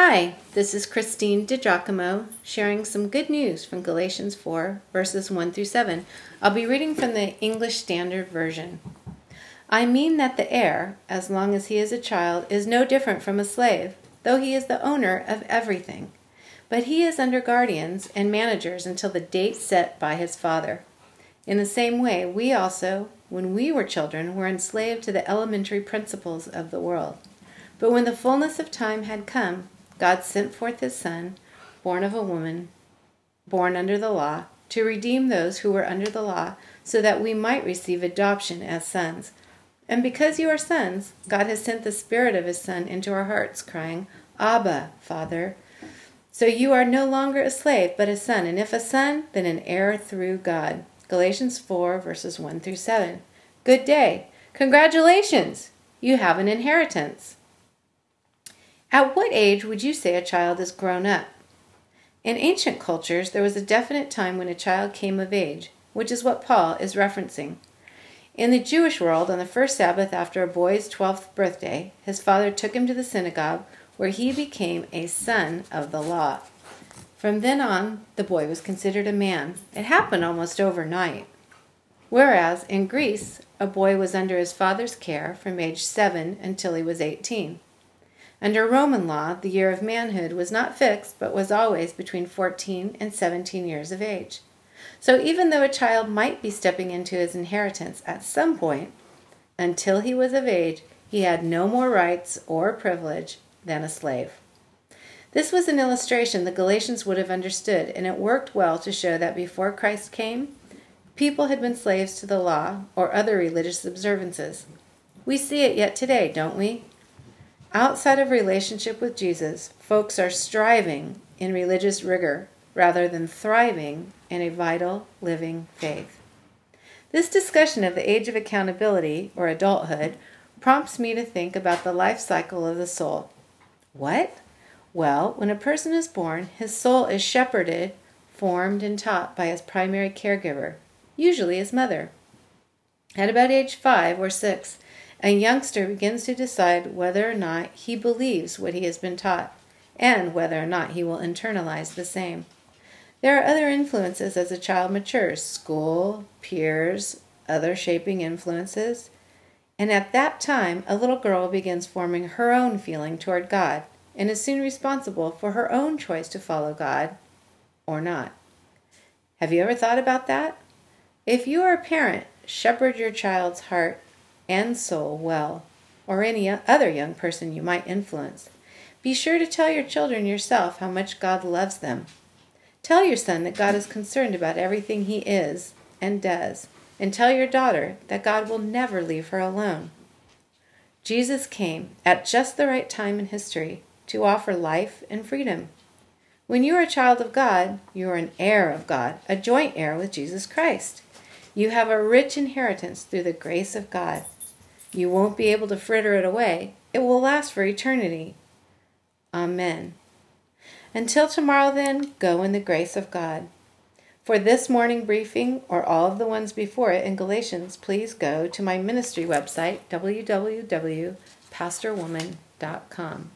Hi, this is Christine DiGiacomo sharing some good news from Galatians 4, verses 1 through 7. I'll be reading from the English Standard Version. I mean that the heir, as long as he is a child, is no different from a slave, though he is the owner of everything. But he is under guardians and managers until the date set by his father. In the same way, we also, when we were children, were enslaved to the elementary principles of the world. But when the fullness of time had come, God sent forth his Son, born of a woman, born under the law, to redeem those who were under the law, so that we might receive adoption as sons. And because you are sons, God has sent the Spirit of his Son into our hearts, crying, Abba, Father. So you are no longer a slave, but a son, and if a son, then an heir through God. Galatians 4, verses 1 through 7. Good day. Congratulations! You have an inheritance. At what age would you say a child is grown up? In ancient cultures, there was a definite time when a child came of age, which is what Paul is referencing. In the Jewish world, on the first Sabbath after a boy's 12th birthday, his father took him to the synagogue where he became a son of the law. From then on, the boy was considered a man. It happened almost overnight. Whereas in Greece, a boy was under his father's care from age 7 until he was 18. Under Roman law, the year of manhood was not fixed, but was always between 14 and 17 years of age. So even though a child might be stepping into his inheritance at some point, until he was of age, he had no more rights or privilege than a slave. This was an illustration the Galatians would have understood, and it worked well to show that before Christ came, people had been slaves to the law or other religious observances. We see it yet today, don't we? Outside of relationship with Jesus, folks are striving in religious rigor rather than thriving in a vital, living faith. This discussion of the age of accountability, or adulthood, prompts me to think about the life cycle of the soul. What? Well, when a person is born, his soul is shepherded, formed, and taught by his primary caregiver, usually his mother. At about age five or six, a youngster begins to decide whether or not he believes what he has been taught and whether or not he will internalize the same. There are other influences as a child matures school, peers, other shaping influences. And at that time, a little girl begins forming her own feeling toward God and is soon responsible for her own choice to follow God or not. Have you ever thought about that? If you are a parent, shepherd your child's heart and soul well, or any other young person you might influence. Be sure to tell your children yourself how much God loves them. Tell your son that God is concerned about everything he is and does, and tell your daughter that God will never leave her alone. Jesus came at just the right time in history to offer life and freedom. When you are a child of God, you are an heir of God, a joint heir with Jesus Christ. You have a rich inheritance through the grace of God. You won't be able to fritter it away. It will last for eternity. Amen. Until tomorrow, then, go in the grace of God. For this morning briefing or all of the ones before it in Galatians, please go to my ministry website, www.pastorwoman.com.